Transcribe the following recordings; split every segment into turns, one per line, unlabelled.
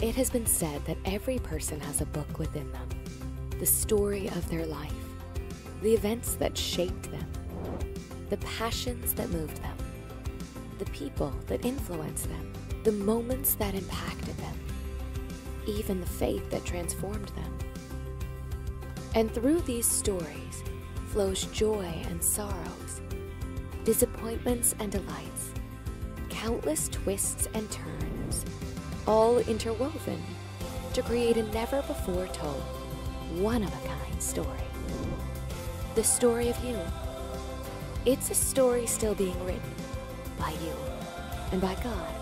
It has been said that every person has a book within them, the story of their life, the events that shaped them, the passions that moved them, the people that influenced them, the moments that impacted them, even the faith that transformed them. And through these stories flows joy and sorrows, disappointments and delights, countless twists and turns, all interwoven to create a never before told, one of a kind story. The story of you. It's a story still being written by you and by God,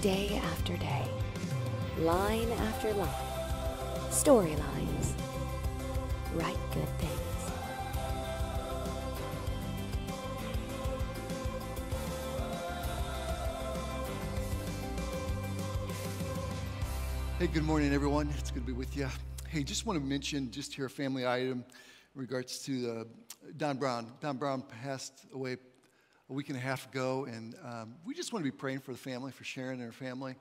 day after day, line after line, storylines. Write good things.
Hey, good morning, everyone. It's good to be with you. Hey, just want to mention just here a family item in regards to uh, Don Brown. Don Brown passed away a week and a half ago, and um, we just want to be praying for the family, for Sharon and her family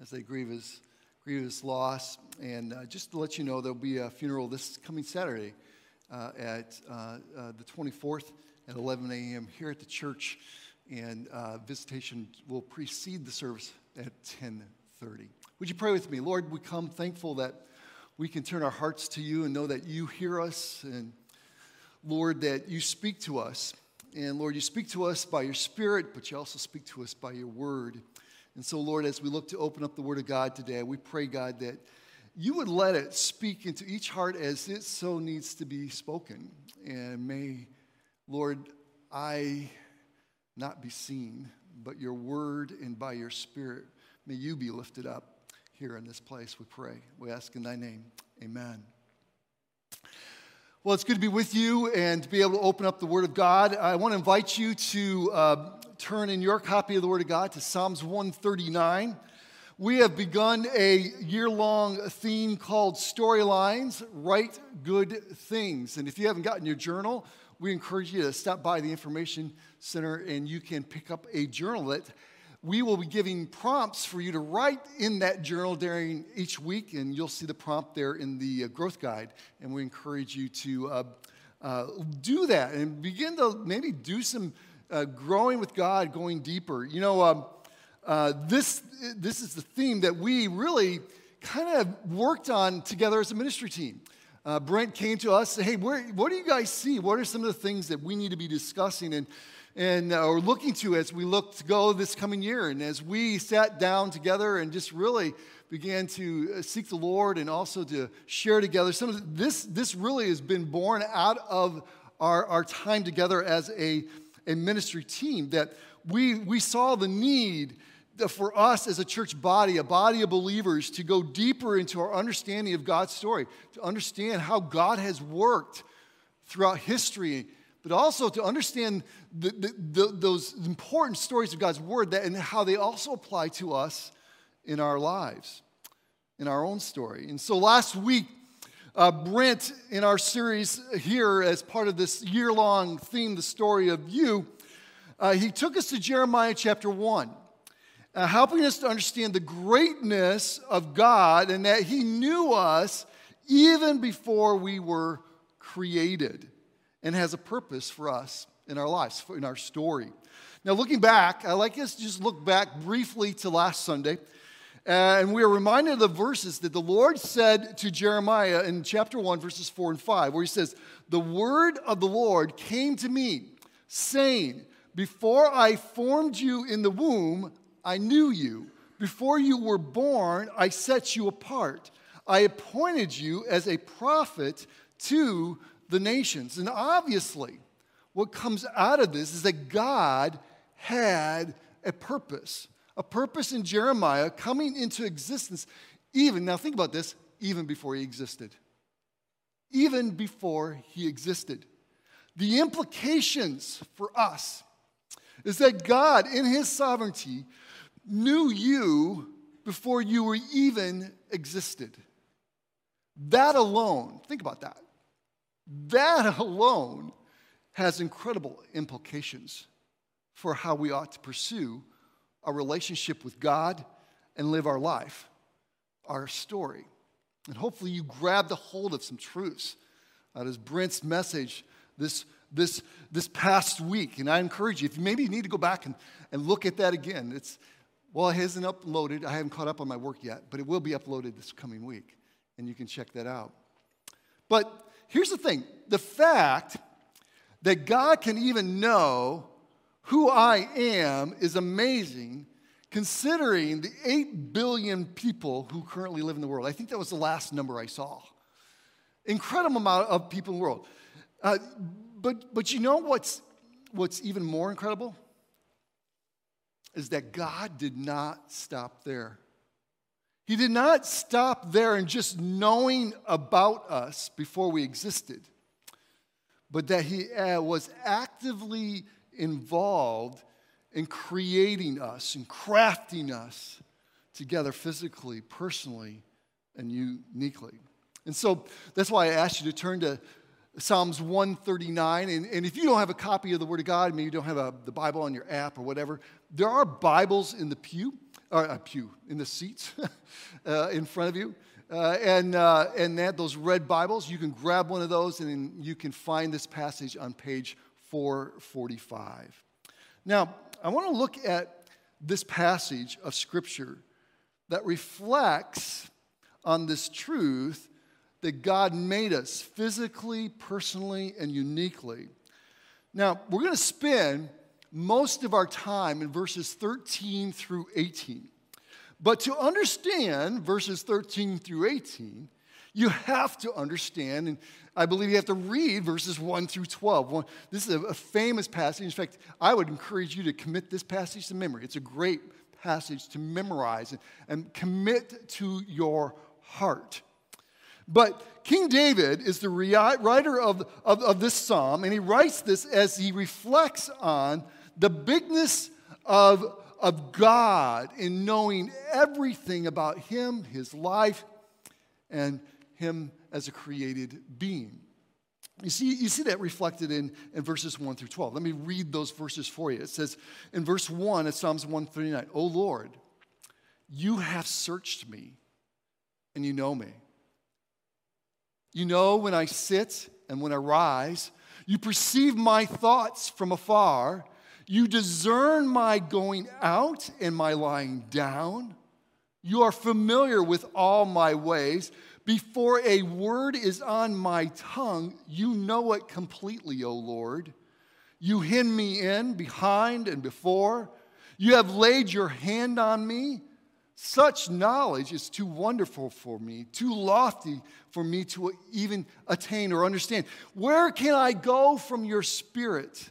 as they grieve his, grieve his loss. And uh, just to let you know, there'll be a funeral this coming Saturday uh, at uh, uh, the 24th at 11 a.m. here at the church, and uh, visitation will precede the service at 10:30. Would you pray with me? Lord, we come thankful that we can turn our hearts to you and know that you hear us, and Lord, that you speak to us. And Lord, you speak to us by your Spirit, but you also speak to us by your word. And so, Lord, as we look to open up the Word of God today, we pray, God, that you would let it speak into each heart as it so needs to be spoken. And may, Lord, I not be seen, but your word and by your Spirit, may you be lifted up here in this place, we pray. We ask in thy name. Amen. Well, it's good to be with you and to be able to open up the Word of God. I want to invite you to uh, turn in your copy of the Word of God to Psalms 139. We have begun a year long theme called Storylines Write Good Things. And if you haven't gotten your journal, we encourage you to stop by the Information Center and you can pick up a journal that we will be giving prompts for you to write in that journal during each week, and you'll see the prompt there in the uh, growth guide. And we encourage you to uh, uh, do that and begin to maybe do some uh, growing with God, going deeper. You know, um, uh, this, this is the theme that we really kind of worked on together as a ministry team. Uh, Brent came to us, hey, where, what do you guys see? What are some of the things that we need to be discussing? And and uh, or looking to as we look to go this coming year. And as we sat down together and just really began to uh, seek the Lord and also to share together, some of this this really has been born out of our, our time together as a, a ministry team that we we saw the need for us as a church body, a body of believers, to go deeper into our understanding of God's story, to understand how God has worked throughout history but also to understand the, the, the, those important stories of God's Word that, and how they also apply to us in our lives, in our own story. And so last week, uh, Brent, in our series here, as part of this year long theme, The Story of You, uh, he took us to Jeremiah chapter 1. Uh, helping us to understand the greatness of God and that He knew us even before we were created and has a purpose for us in our lives, in our story. Now, looking back, I like us to just look back briefly to last Sunday. Uh, and we are reminded of the verses that the Lord said to Jeremiah in chapter 1, verses 4 and 5, where he says, The word of the Lord came to me, saying, Before I formed you in the womb, I knew you. Before you were born, I set you apart. I appointed you as a prophet to the nations. And obviously, what comes out of this is that God had a purpose, a purpose in Jeremiah coming into existence, even, now think about this, even before he existed. Even before he existed. The implications for us is that God, in his sovereignty, knew you before you were even existed. That alone, think about that. That alone has incredible implications for how we ought to pursue a relationship with God and live our life. our story. And hopefully, you grabbed a hold of some truths out of Brent's message this, this, this past week. And I encourage you, if maybe you need to go back and, and look at that again, it's, well, it hasn't uploaded. I haven't caught up on my work yet, but it will be uploaded this coming week. And you can check that out. But here's the thing the fact that God can even know who I am is amazing considering the 8 billion people who currently live in the world. I think that was the last number I saw. Incredible amount of people in the world. Uh, but, but you know what's, what's even more incredible? Is that God did not stop there. He did not stop there and just knowing about us before we existed, but that He uh, was actively involved in creating us and crafting us together physically, personally, and uniquely. And so that's why I asked you to turn to Psalms 139. And, and if you don't have a copy of the Word of God, maybe you don't have a, the Bible on your app or whatever, there are Bibles in the pew, or a pew, in the seats uh, in front of you. Uh, and uh, and that, those red Bibles, you can grab one of those and you can find this passage on page 445. Now, I want to look at this passage of Scripture that reflects on this truth that God made us physically, personally, and uniquely. Now, we're going to spend most of our time in verses 13 through 18. But to understand verses 13 through 18, you have to understand, and I believe you have to read verses 1 through 12. This is a famous passage. In fact, I would encourage you to commit this passage to memory. It's a great passage to memorize and, commit to your heart. But King David is the writer of, of, of, this psalm, and he writes this as he reflects on the bigness of, of God in knowing everything about him, his life, and him as a created being. You see, you see that reflected in, in verses 1 through 12. Let me read those verses for you. It says in verse 1 of Psalms 139, O Lord, you have searched me and you know me. You know when I sit and when I rise. You perceive my thoughts from afar. You discern my going out and my lying down. You are familiar with all my ways. Before a word is on my tongue, you know it completely, O Lord. You hem me in behind and before. You have laid your hand on me. Such knowledge is too wonderful for me, too lofty for me to even attain or understand. Where can I go from your spirit?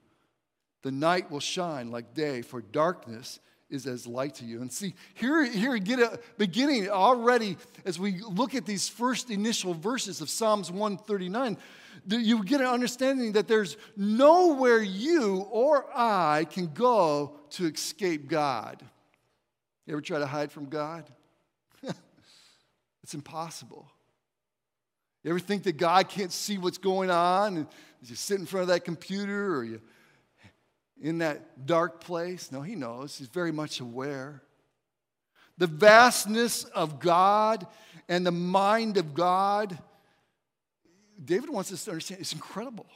The night will shine like day, for darkness is as light to you. And see, here, here get a beginning already as we look at these first initial verses of Psalms 139, you get an understanding that there's nowhere you or I can go to escape God. You ever try to hide from God? it's impossible. You ever think that God can't see what's going on you sit in front of that computer or you in that dark place? No, he knows. He's very much aware. The vastness of God and the mind of God, David wants us to understand it's incredible.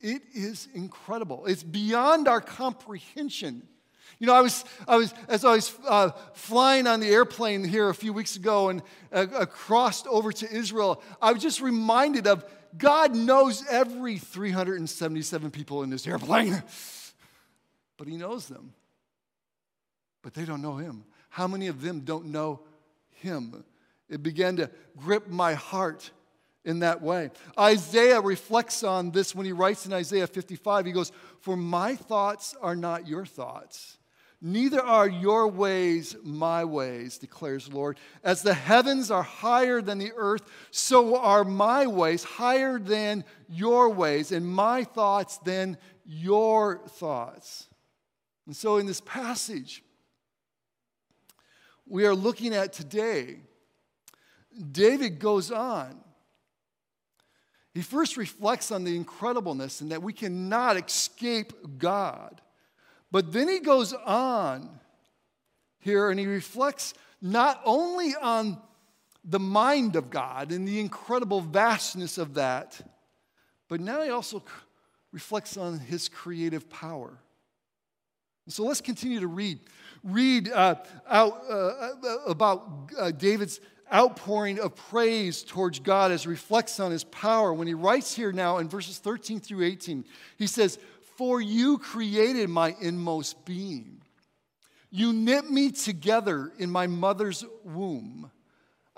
It is incredible. It's beyond our comprehension. You know, I was, I was as I was uh, flying on the airplane here a few weeks ago and uh, uh, crossed over to Israel, I was just reminded of God knows every 377 people in this airplane. but he knows them. But they don't know him. How many of them don't know him? It began to grip my heart in that way. Isaiah reflects on this when he writes in Isaiah 55. He goes, For my thoughts are not your thoughts, Neither are your ways my ways, declares the Lord. As the heavens are higher than the earth, so are my ways higher than your ways, and my thoughts than your thoughts. And so, in this passage we are looking at today, David goes on. He first reflects on the incredibleness and that we cannot escape God. But then he goes on here and he reflects not only on the mind of God and the incredible vastness of that, but now he also reflects on his creative power. So let's continue to read. Read uh, out, uh, uh about uh, David's outpouring of praise towards God as reflects on his power. When he writes here now in verses 13 through 18, he says, for you created my inmost being. You knit me together in my mother's womb.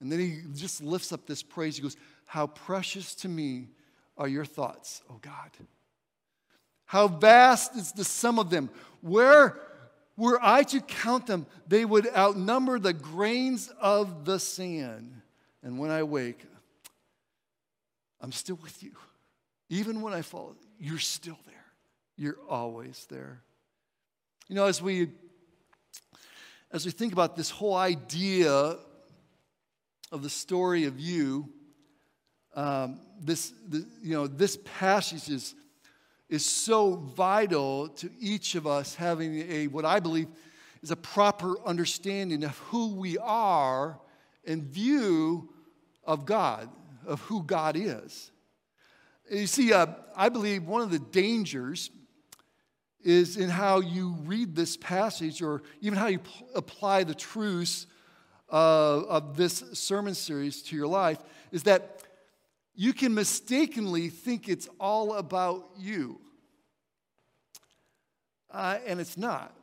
And then he just lifts up this praise. He goes, How precious to me are your thoughts, oh God. How vast is the sum of them. Where were I to count them, they would outnumber the grains of the sand. And when I wake, I'm still with you. Even when I fall, you're still there. You're always there. You know, as we as we think about this whole idea of the story of you, um, this the, you know this passage is is so vital to each of us having a what I believe is a proper understanding of who we are in view of God, of who God is. You see, uh, I believe one of the dangers is in how you read this passage or even how you apply the truths uh, of this sermon series to your life is that you can mistakenly think it's all about you. Uh, and it's not.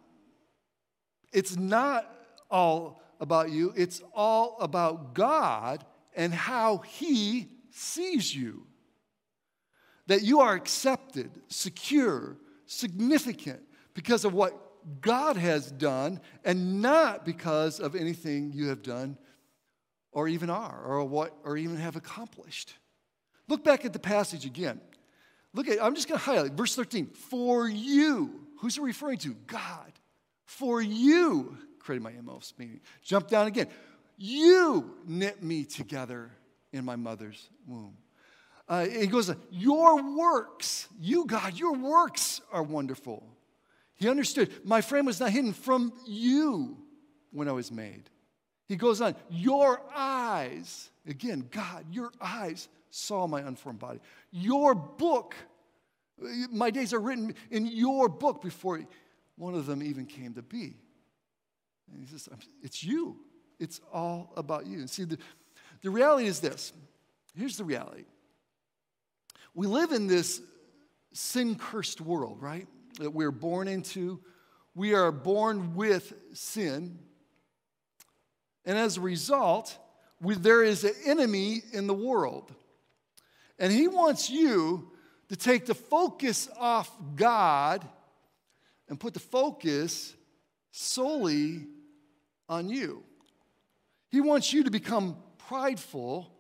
It's not all about you, it's all about God and how He sees you. That you are accepted, secure, significant because of what God has done and not because of anything you have done or even are or what or even have accomplished. Look back at the passage again. Look at I'm just going to highlight verse 13. For you. Who's it referring to? God. For you created my MOS meaning. Jump down again. You knit me together in my mother's womb. Uh, he goes, Your works, you, God, your works are wonderful. He understood, my frame was not hidden from you when I was made. He goes on, Your eyes, again, God, your eyes saw my unformed body. Your book, my days are written in your book before one of them even came to be. And he says, It's you. It's all about you. And see, the, the reality is this here's the reality we live in this sin cursed world, right? That we're born into. We are born with sin. And as a result, we, there is an enemy in the world. And he wants you to take the focus off God and put the focus solely on you. He wants you to become prideful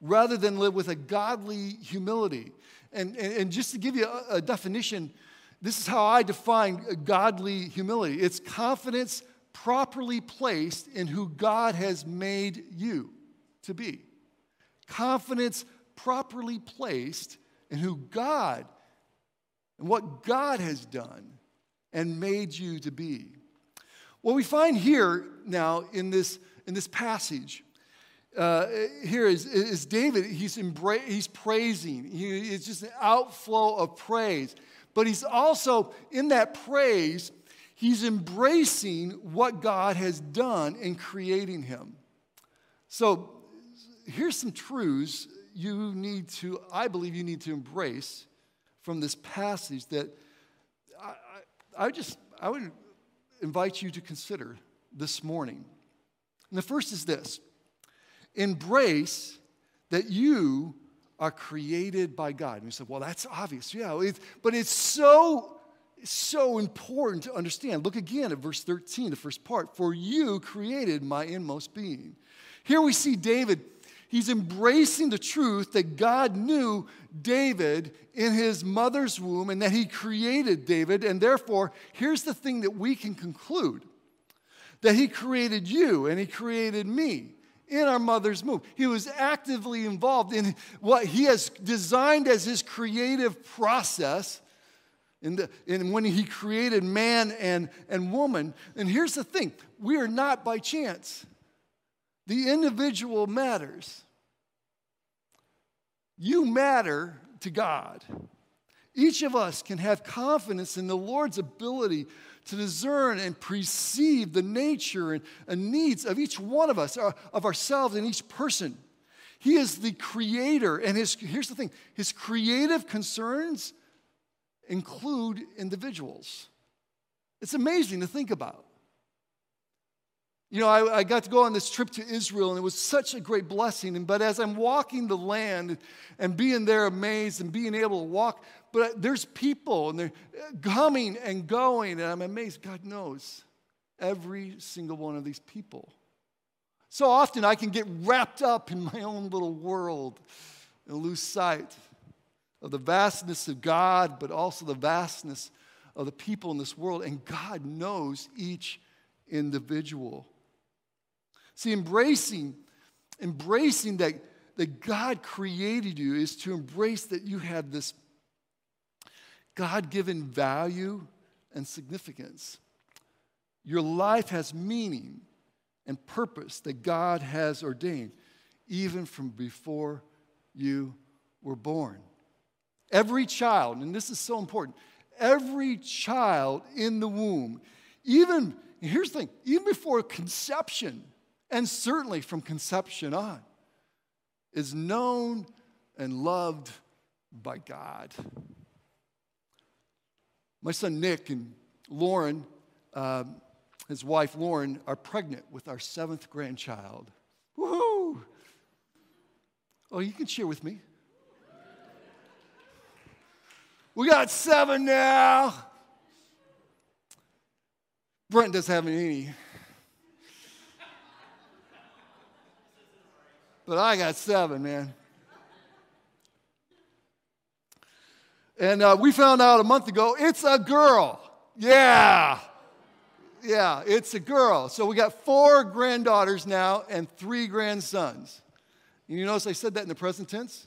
rather than live with a godly humility. And, and, and just to give you a, a definition, this is how I define godly humility it's confidence properly placed in who God has made you to be. Confidence properly placed in who God and what God has done and made you to be. What we find here now in this, in this passage uh, here is, is David. He's, embra- he's praising. He, it's just an outflow of praise. But he's also, in that praise, he's embracing what God has done in creating him. So here's some truths you need to, I believe you need to embrace from this passage that I, I, I just, I would invite you to consider this morning. And the first is this embrace that you are created by God. And you say, well, that's obvious. Yeah, it, but it's so, so important to understand. Look again at verse 13, the first part. For you created my inmost being. Here we see David, he's embracing the truth that God knew David in his mother's womb and that he created David. And therefore, here's the thing that we can conclude that he created you and he created me in our mother's womb. He was actively involved in what he has designed as his creative process. In, the, in when he created man and, and woman. And here's the thing we are not by chance. The individual matters. You matter to God. Each of us can have confidence in the Lord's ability to discern and perceive the nature and, and needs of each one of us, uh, of ourselves and each person. He is the creator, and his, here's the thing his creative concerns include individuals. It's amazing to think about. You know, I, I, got to go on this trip to Israel, and it was such a great blessing. And, but as I'm walking the land and being there amazed and being able to walk, but there's people and they're uh, coming and going, and I'm amazed. God knows every single one of these people. So often I can get wrapped up in my own little world and lose sight of the vastness of God, but also the vastness of the people in this world. And God knows each individual. See, embracing, embracing that, that God created you is to embrace that you have this God given value and significance. Your life has meaning and purpose that God has ordained, even from before you were born. Every child, and this is so important, every child in the womb, even, here's the thing, even before conception, and certainly from conception on, is known and loved by God. My son Nick and Lauren, uh, his wife Lauren, are pregnant with our seventh grandchild. Woohoo! Oh, you can share with me. We got seven now. Brent doesn't have any. But I got seven, man. And uh, we found out a month ago it's a girl. Yeah. Yeah, it's a girl. So we got four granddaughters now and three grandsons. And you notice I said that in the present tense?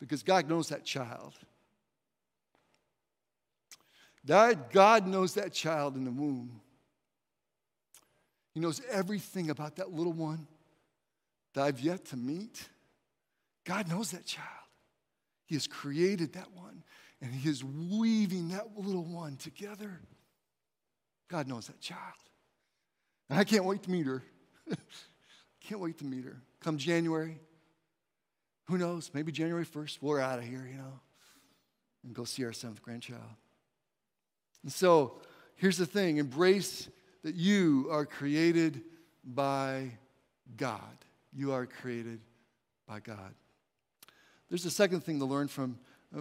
Because God knows that child. God knows that child in the womb. He knows everything about that little one that I've yet to meet. God knows that child. He has created that one, and He is weaving that little one together. God knows that child. And I can't wait to meet her. can't wait to meet her. Come January, who knows? Maybe January 1st, we're out of here, you know, and go see our seventh grandchild. And so here's the thing embrace that you are created by God. You are created by God. There's a second thing to learn from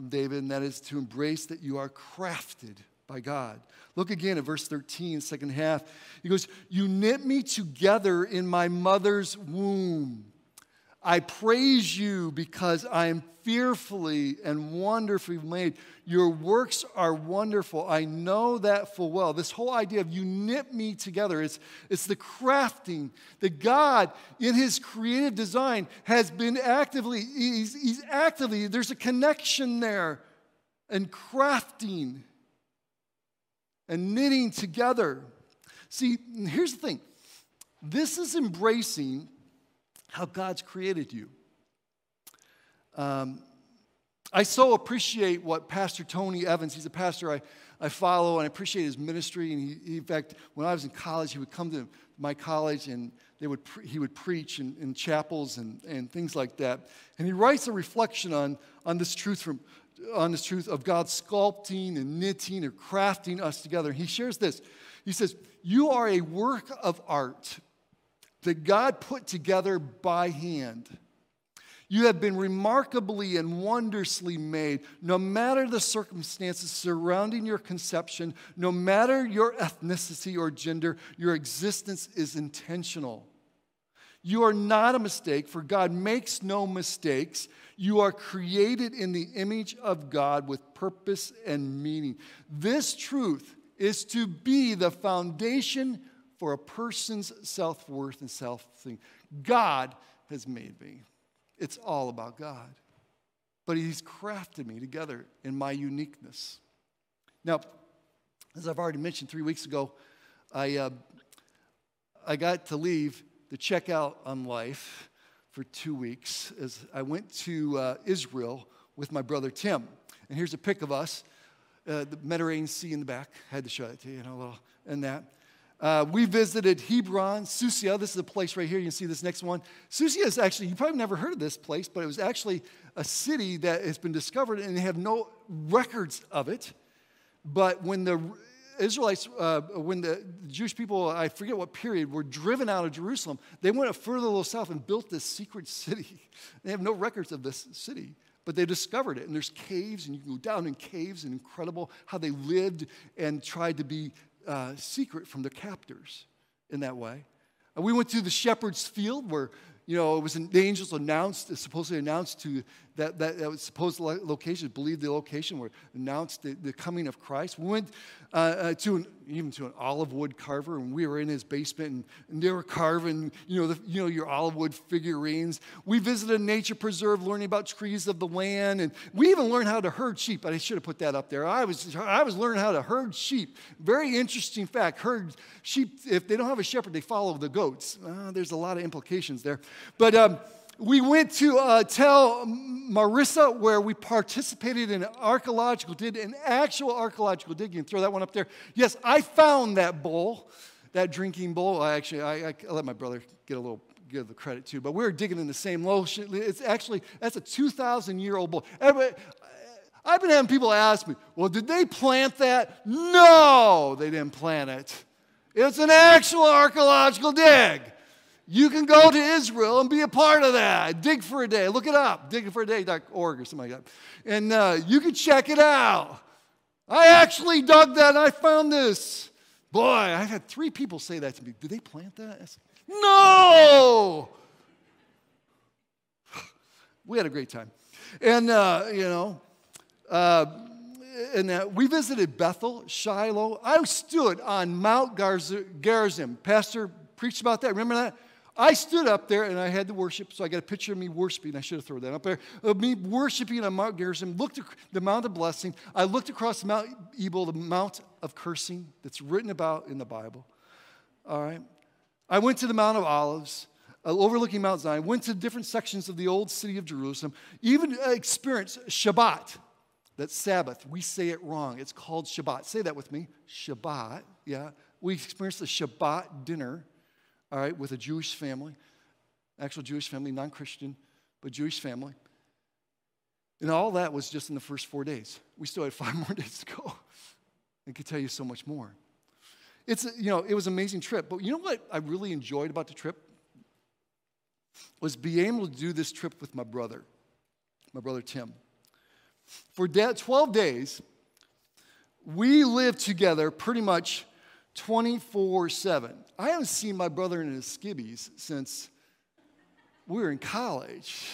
David, and that is to embrace that you are crafted by God. Look again at verse 13, second half. He goes, You knit me together in my mother's womb. I praise you because I am fearfully and wonderfully made. Your works are wonderful. I know that full well. This whole idea of you knit me together, it's, it's the crafting that God, in His creative design, has been actively, he's, he's actively, there's a connection there, and crafting and knitting together. See, here's the thing this is embracing how God's created you. Um, I so appreciate what Pastor Tony Evans, he's a pastor I, I follow, and I appreciate his ministry. And he, he, in fact, when I was in college, he would come to my college and they would pre- he would preach in, in chapels and, and things like that. And he writes a reflection on, on this truth from on this truth of God sculpting and knitting or crafting us together. And he shares this. He says, You are a work of art that God put together by hand. You have been remarkably and wondrously made, no matter the circumstances surrounding your conception, no matter your ethnicity or gender, your existence is intentional. You are not a mistake, for God makes no mistakes. You are created in the image of God with purpose and meaning. This truth is to be the foundation for a person's self worth and self esteem. God has made me. It's all about God. But He's crafted me together in my uniqueness. Now, as I've already mentioned three weeks ago, I, uh, I got to leave the checkout on life for two weeks as I went to uh, Israel with my brother Tim. And here's a pic of us, uh, the Mediterranean Sea in the back. Had to show it to you, you know, a little, and that. Uh, we visited Hebron, Susia. This is a place right here. You can see this next one. Susia is actually, you probably never heard of this place, but it was actually a city that has been discovered and they have no records of it. But when the Israelites, uh, when the Jewish people, I forget what period, were driven out of Jerusalem, they went further a little south and built this secret city. They have no records of this city, but they discovered it. And there's caves, and you can go down in caves, and incredible how they lived and tried to be uh, secret from their captors in that way. And we went to the shepherd's field where, you know, it was the angels announced, supposedly announced to that, that, that supposed location, believed the location, where announced the, the coming of Christ. We went uh, uh, to an, even to an olive wood carver, and we were in his basement, and, and they were carving, you know, the, you know, your olive wood figurines. We visited a nature preserve, learning about trees of the land, and we even learned how to herd sheep. I should have put that up there. I was, I was learning how to herd sheep. Very interesting fact. Herd sheep, if they don't have a shepherd, they follow the goats. Uh, there's a lot of implications there, but. Um, we went to uh, Tel Maresha where we participated in archaeological, did an actual archaeological digging. Throw that one up there. Yes, I found that bowl, that drinking bowl. I actually, I, I, let my brother get a little give the credit to, but we were digging in the same lotion. It's actually, that's a 2,000 year old bowl. Everybody, I've been having people ask me, well, did they plant that? No, they didn't plant it. It's an actual archaeological dig. You can go to Israel and be a part of that. Dig for a day. Look it up, digforAday.org or something like that. And uh, you can check it out. I actually dug that I found this. Boy, I've had three people say that to me. Did they plant that? Said, no! we had a great time. And, uh, you know, uh, and uh, we visited Bethel, Shiloh. I stood on Mount Gerizim. Pastor preached about that. Remember that? I stood up there and I had to worship, so I got a picture of me worshiping. I should have thrown that up there. Of me worshiping on Mount Gerizim, looked at the Mount of Blessing. I looked across Mount Ebal, the Mount of Cursing that's written about in the Bible. All right. I went to the Mount of Olives, uh, overlooking Mount Zion, went to different sections of the old city of Jerusalem, even experienced Shabbat, that Sabbath. We say it wrong. It's called Shabbat. Say that with me. Shabbat. Yeah. We experienced the Shabbat dinner all right, with a Jewish family, actual Jewish family, non Christian, but Jewish family. And all that was just in the first four days. We still had five more days to go. I could tell you so much more. It's, you know, it was an amazing trip. But you know what I really enjoyed about the trip? Was being able to do this trip with my brother, my brother Tim. For 12 days, we lived together pretty much 24 7. I haven't seen my brother in his skibbies since we were in college.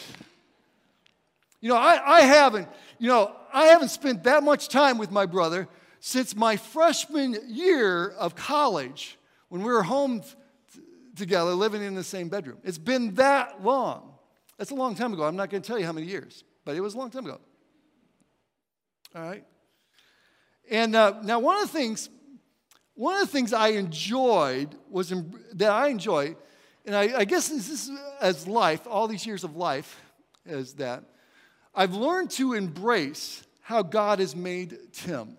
You know, I, I haven't, you know, I haven't spent that much time with my brother since my freshman year of college when we were home t- together living in the same bedroom. It's been that long. That's a long time ago. I'm not going to tell you how many years, but it was a long time ago. All right? And uh, now, one of the things one of the things I enjoyed was that I enjoy, and I, I guess this is as life, all these years of life, is that I've learned to embrace how God has made Tim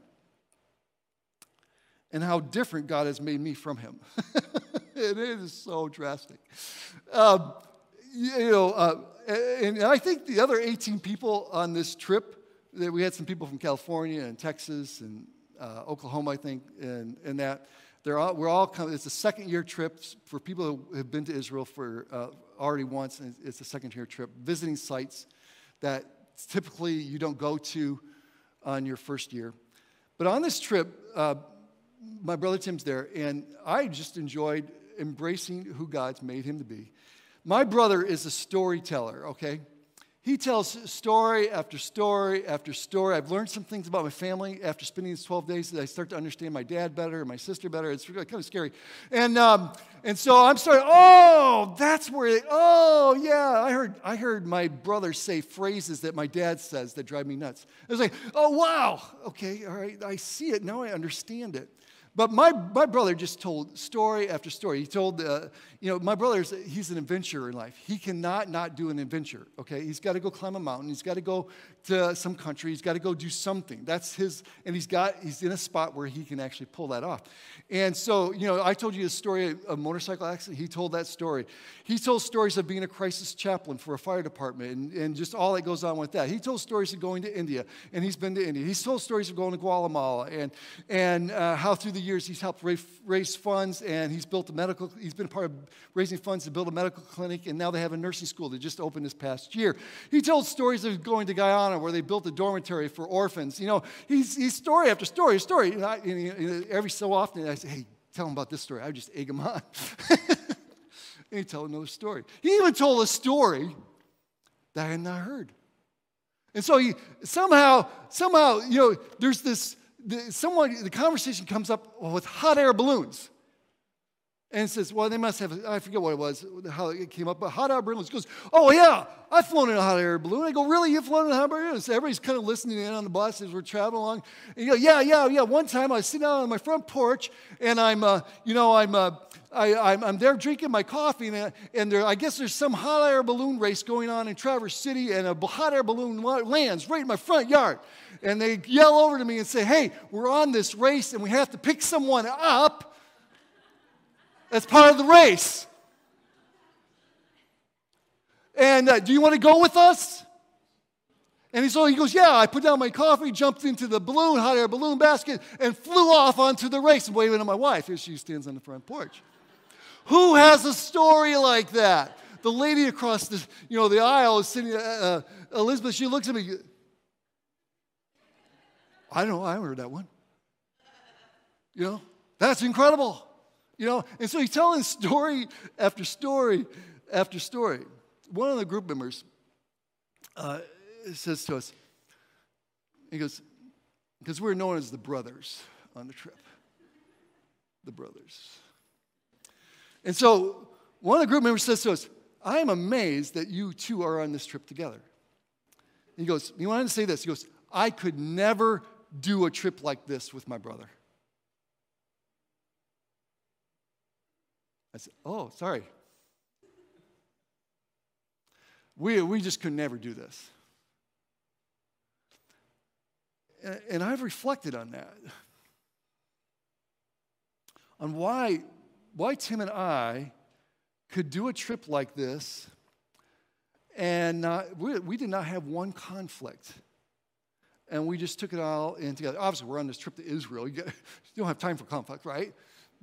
and how different God has made me from him. it is so drastic. Um, you know, uh, and I think the other 18 people on this trip, that we had some people from California and Texas and uh, Oklahoma, I think, and, and that. They're all, we're all coming, it's a second year trip for people who have been to Israel for uh, already once, and it's a second year trip, visiting sites that typically you don't go to on your first year. But on this trip, uh, my brother Tim's there, and I just enjoyed embracing who God's made him to be. My brother is a storyteller, okay? He tells story after story after story. I've learned some things about my family after spending these 12 days that I start to understand my dad better and my sister better. It's really kind of scary. And, um, and so I'm starting, oh, that's where, they, oh, yeah, I heard, I heard my brother say phrases that my dad says that drive me nuts. I was like, oh, wow, okay, all right, I see it. Now I understand it. But my, my brother just told story after story. He told, uh, you know, my brother's, he's an adventurer in life. He cannot not do an adventure, okay? He's got to go climb a mountain. He's got to go to some country. He's got to go do something. That's his, and he's got, he's in a spot where he can actually pull that off. And so, you know, I told you the story of a motorcycle accident. He told that story. He told stories of being a crisis chaplain for a fire department and, and just all that goes on with that. He told stories of going to India, and he's been to India. He's told stories of going to Guatemala and, and uh, how through the years he's helped raise, funds and he's built a medical, he's been a part of raising funds to build a medical clinic, and now they have a nursing school that just opened this past year. He told stories of going to Guyana where they built a dormitory for orphans. You know, he's, he's story after story, story. And, I, and every so often I say, hey, tell him about this story. I would just egg him on. and he'd tell another story. He even told a story that I had not heard. And so he somehow, somehow, you know, there's this the, someone, the conversation comes up with hot air balloons. And says, well, they must have, I forget what it was, how it came up, but hot air balloons. Goes, oh, yeah, I've flown in a hot air balloon. I go, really? You've flown in a hot air balloon? So everybody's kind of listening in on the bus as we're traveling along. And you go, yeah, yeah, yeah. One time I was sitting out on my front porch and I'm, uh, you know, I'm, uh, I, am I'm there drinking my coffee, and, and there, I guess there's some hot air balloon race going on in Traverse City, and a hot air balloon lands right in my front yard. And they yell over to me and say, Hey, we're on this race, and we have to pick someone up as part of the race. And uh, do you want to go with us? And he so he goes, Yeah, I put down my coffee, jumped into the balloon, hot air balloon basket, and flew off onto the race, waving at my wife as she stands on the front porch. Who has a story like that? The lady across the, you know, the aisle is sitting, uh, uh, Elizabeth, she looks at me. I don't know, I haven't heard that one. You know, that's incredible. You know, and so he's telling story after story after story. One of the group members uh, says to us, he goes, because we're known as the brothers on the trip. The brothers. And so one of the group members says to us, I am amazed that you two are on this trip together. He goes, He wanted to say this. He goes, I could never do a trip like this with my brother. I said, Oh, sorry. We, we just could never do this. And, I've reflected on that. On why why Tim and I could do a trip like this and we, we did not have one conflict. And we just took it all in together. Obviously, we're on this trip to Israel. You, you don't have time for conflict, right?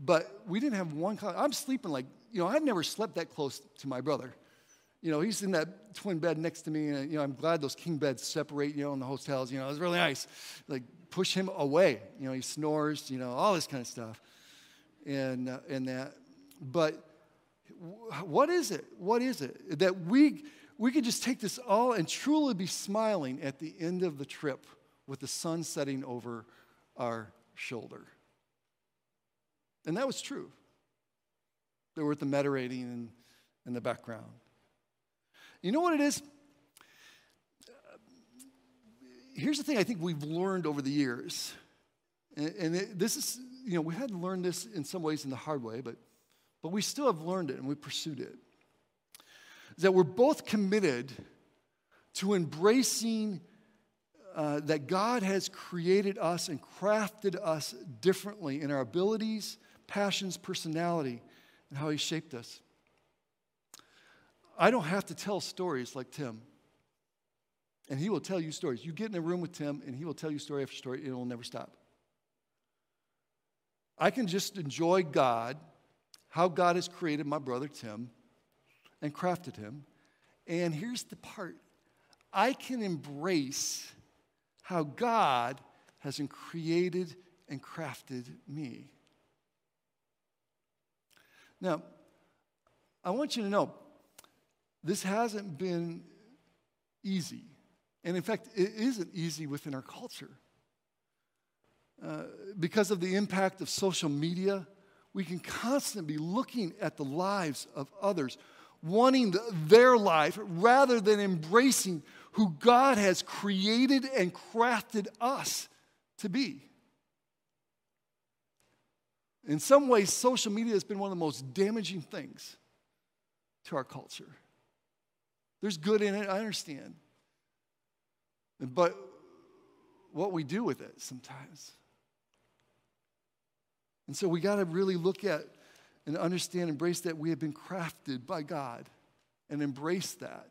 But we didn't have one. I'm sleeping like, you know, I've never slept that close to my brother. You know, he's in that twin bed next to me, and, you know, I'm glad those king beds separate, you know, in the hotels. You know, it was really nice. Like, push him away. You know, he snores, you know, all this kind of stuff. And, uh, and that. But what is it? What is it? That we, we could just take this all and truly be smiling at the end of the trip with the sun setting over our shoulder. And that was true. They were at the Mediterranean in, in the background. You know what it is? Here's the thing I think we've learned over the years. And, and it, this is, you know, we had to learn this in some ways in the hard way, but but we still have learned it and we pursued it. That we're both committed to embracing uh, that God has created us and crafted us differently in our abilities, passions, personality, and how He shaped us. I don't have to tell stories like Tim. And he will tell you stories. You get in a room with Tim, and he will tell you story after story, and it will never stop. I can just enjoy God, how God has created my brother Tim and crafted him. And here's the part I can embrace how God has created and crafted me. Now, I want you to know this hasn't been easy. And in fact, it isn't easy within our culture. Uh, because of the impact of social media, we can constantly be looking at the lives of others, wanting the, their life rather than embracing who God has created and crafted us to be. In some ways, social media has been one of the most damaging things to our culture. There's good in it, I understand. But what we do with it sometimes. And so we got to really look at and understand, embrace that we have been crafted by God and embrace that.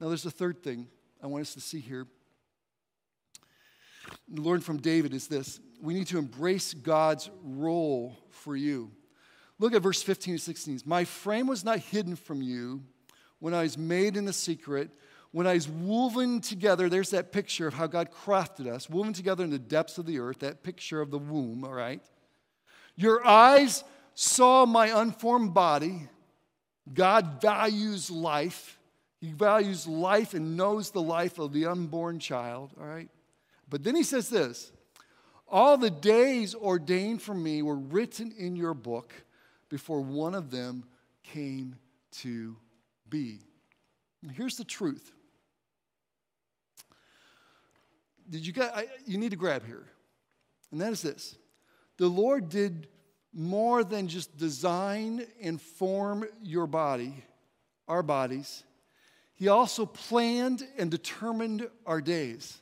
Now, there's a third thing I want us to see here. Learn from David is this we need to embrace God's role for you. Look at verse 15 and 16. My frame was not hidden from you when I was made in the secret when I was woven together, there's that picture of how God crafted us, woven together in the depths of the earth, that picture of the womb, all right? Your eyes saw my unformed body. God values life. He values life and knows the life of the unborn child, all right? But then he says this All the days ordained for me were written in your book before one of them came to be. And here's the truth did you get, I, you need to grab here. And that is this the Lord did more than just design and form your body, our bodies. He also planned and determined our days.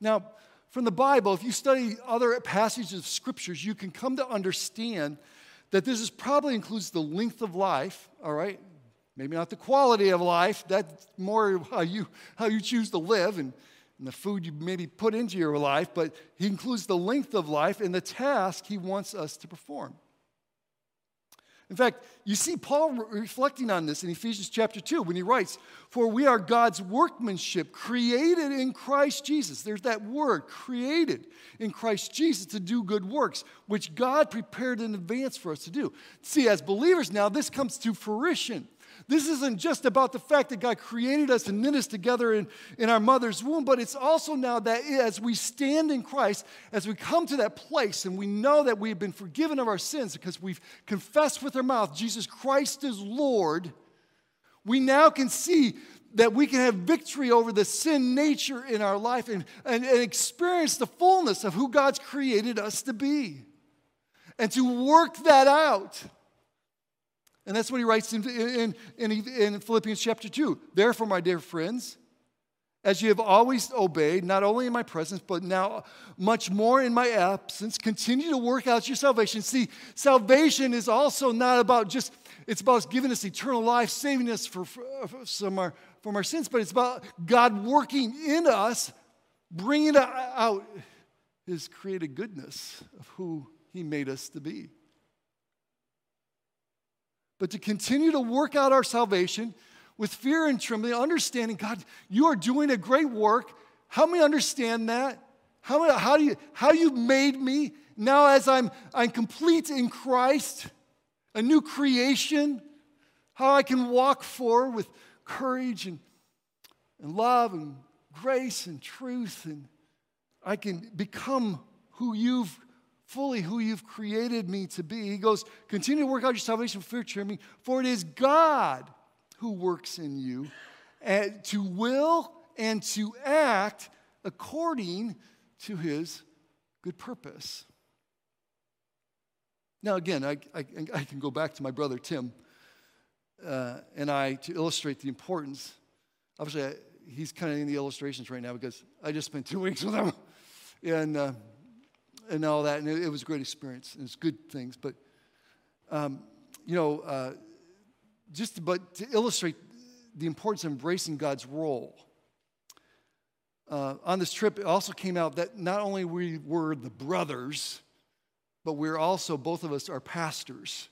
Now, from the Bible, if you study other passages of scriptures, you can come to understand that this is probably includes the length of life, all right? Maybe not the quality of life, that's more how you, how you choose to live. And and the food you maybe put into your life, but he includes the length of life and the task he wants us to perform. In fact, you see Paul reflecting on this in Ephesians chapter 2 when he writes, For we are God's workmanship, created in Christ Jesus. There's that word, created in Christ Jesus to do good works, which God prepared in advance for us to do. See, as believers now, this comes to fruition. This isn't just about the fact that God created us and knit us together in, in our mother's womb, but it's also now that as we stand in Christ, as we come to that place and we know that we've been forgiven of our sins because we've confessed with our mouth Jesus Christ is Lord, we now can see that we can have victory over the sin nature in our life and, and, and experience the fullness of who God's created us to be. And to work that out and that's what he writes in, in, in, in, Philippians chapter 2. Therefore, my dear friends, as you have always obeyed, not only in my presence, but now much more in my absence, continue to work out your salvation. See, salvation is also not about just, it's about giving us eternal life, saving us for, from, our, from our sins, but it's about God working in us, bringing out his created goodness of who he made us to be but to continue to work out our salvation with fear and trembling, understanding, God, you are doing a great work. Help me understand that. How, how, do you, how you made me now as I'm, I'm complete in Christ, a new creation, how I can walk forward with courage and, and love and grace and truth, and I can become who you've fully who you've created me to be. He goes, continue to work out your salvation with fear trembling, for it is God who works in you and to will and to act according to his good purpose. Now, again, I, I, I can go back to my brother Tim uh, and I to illustrate the importance Obviously, I, he's kind of in the illustrations right now because I just spent two weeks with him and, uh, and all that. And it, it, was a great experience. And it's good things. But, um, you know, uh, just to, but to illustrate the importance of embracing God's role. Uh, on this trip, it also came out that not only we were the brothers, but we're also, both of us are pastors.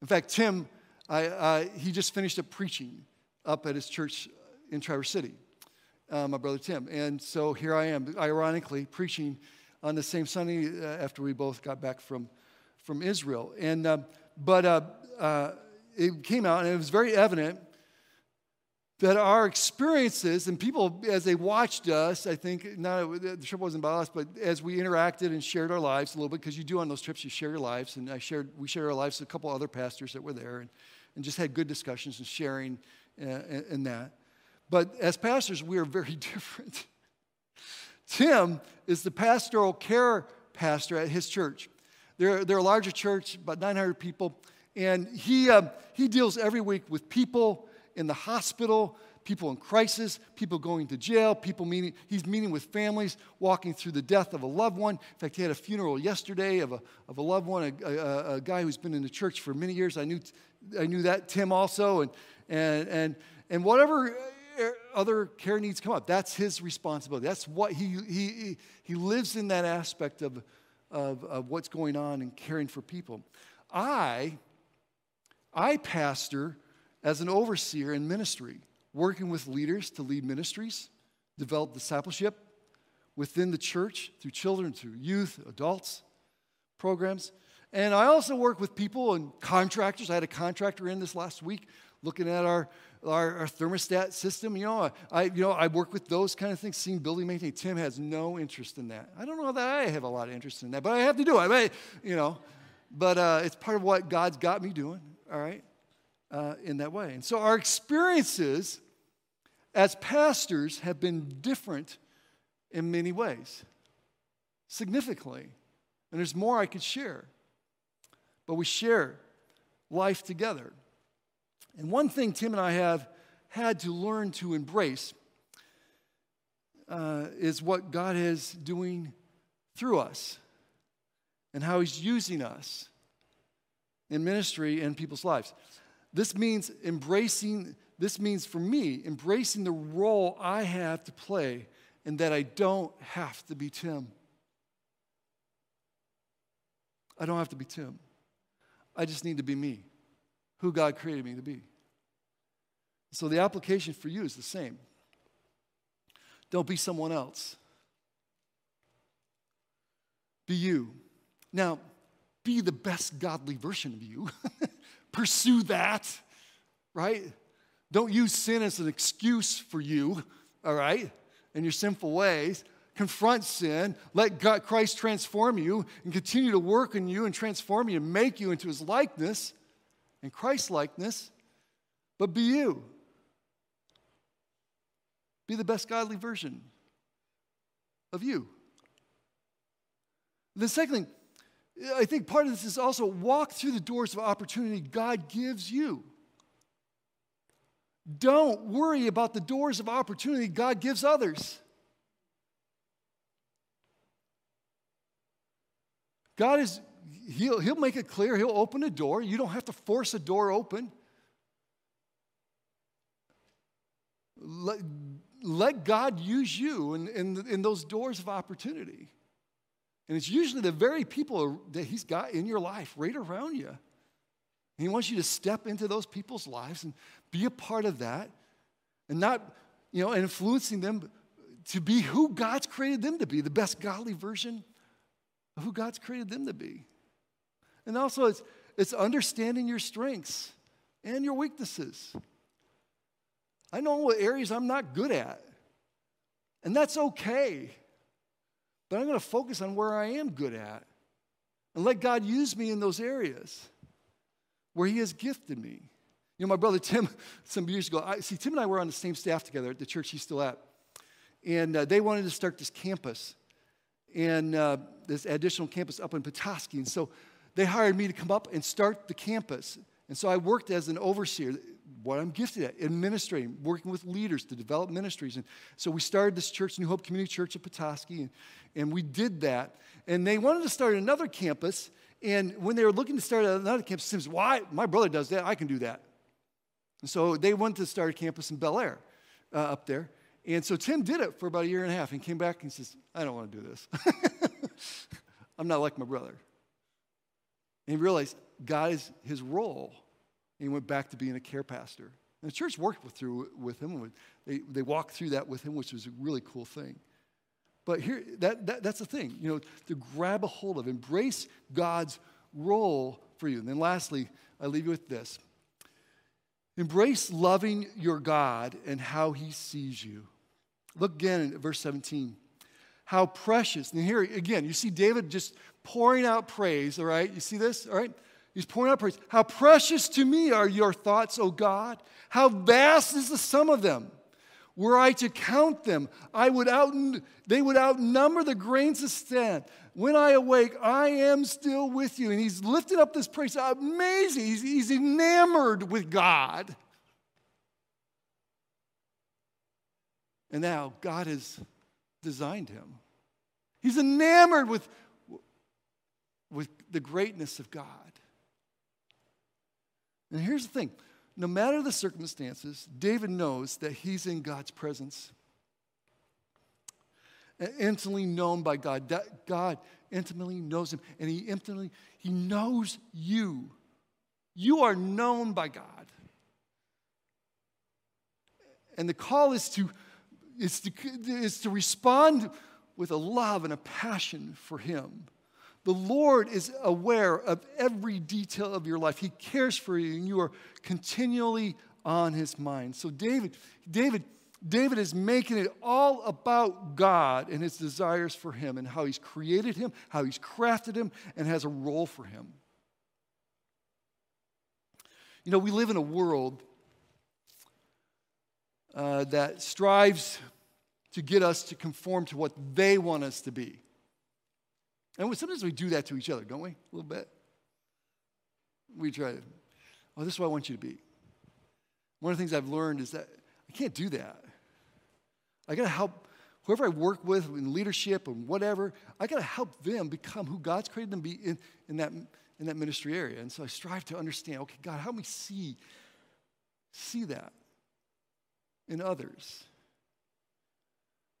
In fact, Tim, I, he just finished up preaching up at his church in Traverse City, uh, my brother Tim. And so here I am, ironically, preaching on the same Sunday uh, after we both got back from, from Israel. And, uh, but uh, uh, it came out, and it was very evident that our experiences and people as they watched us i think not the trip wasn't about us but as we interacted and shared our lives a little bit because you do on those trips you share your lives and i shared we shared our lives with a couple other pastors that were there and, and just had good discussions and sharing and, in that but as pastors we are very different tim is the pastoral care pastor at his church they're, they're a larger church about 900 people and he, uh, he deals every week with people in the hospital, people in crisis, people going to jail, people meeting, he's meeting with families, walking through the death of a loved one. In fact, he had a funeral yesterday of a, of a loved one, a, a, a guy who's been in the church for many years. I knew, I knew that, Tim also, and, and, and, and whatever other care needs come up, that's his responsibility. That's what he, he, he lives in that aspect of, of, of what's going on and caring for people. I, I pastor as an overseer in ministry, working with leaders to lead ministries, develop discipleship within the church through children, through youth, adults programs. And I also work with people and contractors. I had a contractor in this last week looking at our, our, our thermostat system. You know, I, you know, I work with those kind of things, seeing building maintenance. Tim has no interest in that. I don't know that I have a lot of interest in that, but I have to do it. You know, but uh, it's part of what God's got me doing, all right? uh, in that way. And so our experiences as pastors have been different in many ways, significantly. And there's more I could share. But we share life together. And one thing Tim and I have had to learn to embrace uh, is what God is doing through us and how He's using us in ministry and people's lives. This means embracing, this means for me, embracing the role I have to play and that I don't have to be Tim. I don't have to be Tim. I just need to be me, who God created me to be. So the application for you is the same. Don't be someone else. Be you. Now, be the best godly version of you. pursue that, right? Don't use sin as an excuse for you, all right, and your sinful ways. Confront sin, let God, Christ transform you, and continue to work in you and transform you and make you into his likeness and Christ likeness. But be you. Be the best godly version of you. The second thing, I think part of this is also walk through the doors of opportunity God gives you. Don't worry about the doors of opportunity God gives others. God is, he'll, he'll make it clear, He'll open a door. You don't have to force a door open. Let, let God use you in, in, in those doors of opportunity. And it's usually the very people that He's got in your life right around you. And He wants you to step into those people's lives and be a part of that and not, you know, influencing them to be who God's created them to be, the best godly version of who God's created them to be. And also, it's, it's understanding your strengths and your weaknesses. I know what areas I'm not good at, and that's okay. But I'm going to focus on where I am good at and let God use me in those areas where He has gifted me. You know, my brother Tim, some years ago, I, see, Tim and I were on the same staff together at the church he's still at. And uh, they wanted to start this campus and uh, this additional campus up in Petoskey. And so they hired me to come up and start the campus. And so I worked as an overseer, what I'm gifted at administrating, working with leaders to develop ministries. And so we started this church, New Hope Community Church at Petoskey, and, and we did that. And they wanted to start another campus. And when they were looking to start another campus, said, Why? My brother does that. I can do that. And so they wanted to start a campus in Bellaire uh, up there. And so Tim did it for about a year and a half and came back and says, I don't want to do this. I'm not like my brother. And he realized God is his role. And he went back to being a care pastor. And the church worked with, through with him. They, they walked through that with him, which was a really cool thing. But here, that, that, that's the thing, you know, to grab a hold of, embrace God's role for you. And then lastly, I leave you with this embrace loving your God and how he sees you. Look again at verse 17. How precious. And here again, you see David just pouring out praise, all right? You see this, all right? He's pouring out praise. How precious to me are your thoughts, O God. How vast is the sum of them. Were I to count them, I would out, they would outnumber the grains of sand. When I awake, I am still with you. And he's lifted up this praise. Amazing. He's, he's enamored with God. And now God has designed him. He's enamored with, with the greatness of God. And here's the thing no matter the circumstances, David knows that he's in God's presence. And intimately known by God. That God intimately knows him. And he intimately, he knows you. You are known by God. And the call is to, is to, is to respond with a love and a passion for him. The Lord is aware of every detail of your life. He cares for you, and you are continually on his mind. So David, David, David is making it all about God and his desires for him and how he's created him, how he's crafted him, and has a role for him. You know, we live in a world uh, that strives to get us to conform to what they want us to be. And sometimes we do that to each other, don't we? A little bit. We try to, oh, this is what I want you to be. One of the things I've learned is that I can't do that. I got to help whoever I work with in leadership and whatever, I got to help them become who God's created them to be in, in, that, in that ministry area. And so I strive to understand, okay, God, help me see, see that in others.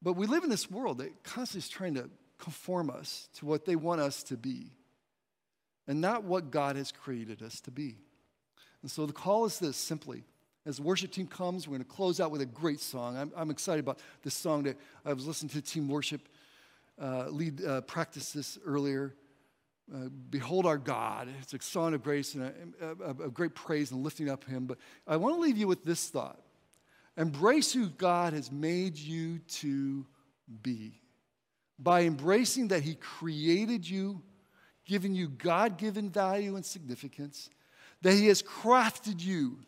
But we live in this world that constantly is trying to conform us to what they want us to be and not what God has created us to be. And so the call is this simply. As the worship team comes, we're going to close out with a great song. I'm, I'm excited about this song that I was listening to team worship uh, lead uh, practice this earlier. Uh, Behold our God. It's a song of grace and a, a, a great praise and lifting up Him. But I want to leave you with this thought embrace who God has made you to be by embracing that He created you, giving you God given value and significance, that He has crafted you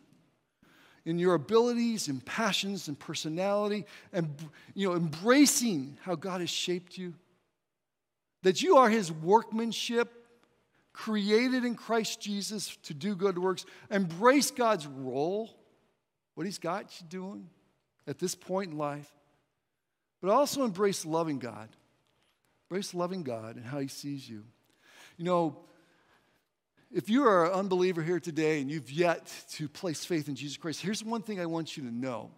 in your abilities and passions and personality, and you know, embracing how God has shaped you, that you are His workmanship. Created in Christ Jesus to do good works. Embrace God's role, what He's got you doing at this point in life, but also embrace loving God Embrace loving God and how He sees you. You know, if you are an unbeliever here today and you've yet to place faith in Jesus Christ, here's one thing I want you to know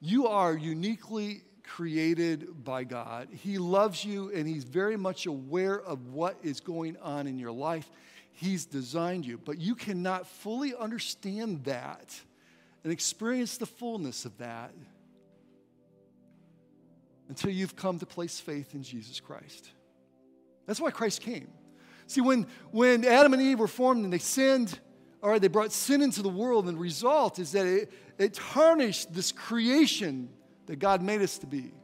you are uniquely created by God. He loves you and He's very much aware of what is going on in your life. He's designed you, but you cannot fully understand that and experience the fullness of that until you've come to place faith in Jesus Christ. That's why Christ came. See, when, when Adam and Eve were formed and they sinned, all right, they brought sin into the world, and the result is that it, it tarnished this creation that God made us to be.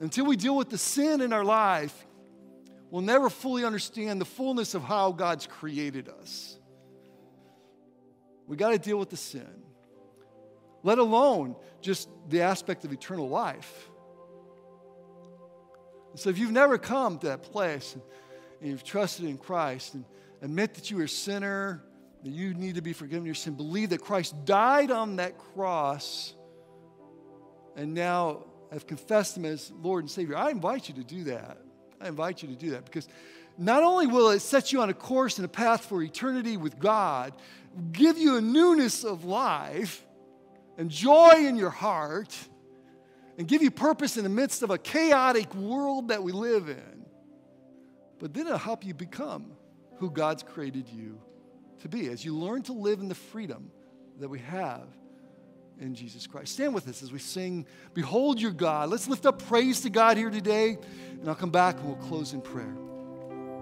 Until we deal with the sin in our life, we'll never fully understand the fullness of how God's created us. We got to deal with the sin let alone just the aspect of eternal life. so, if you've never come to that place and, you've trusted in Christ and admit that you are a sinner, that you need to be forgiven your sin, believe that Christ died on that cross and now have confessed him as Lord and Savior, I invite you to do that. I invite you to do that because not only will it set you on a course and a path for eternity with God, give you a newness of life and joy in your heart, and give you purpose in the midst of a chaotic world that we live in, but then it'll help you become who God's created you to be as you learn to live in the freedom that we have in Jesus Christ. Stand with us as we sing, Behold your God. Let's lift up praise to God here today, and I'll come back and we'll close in prayer.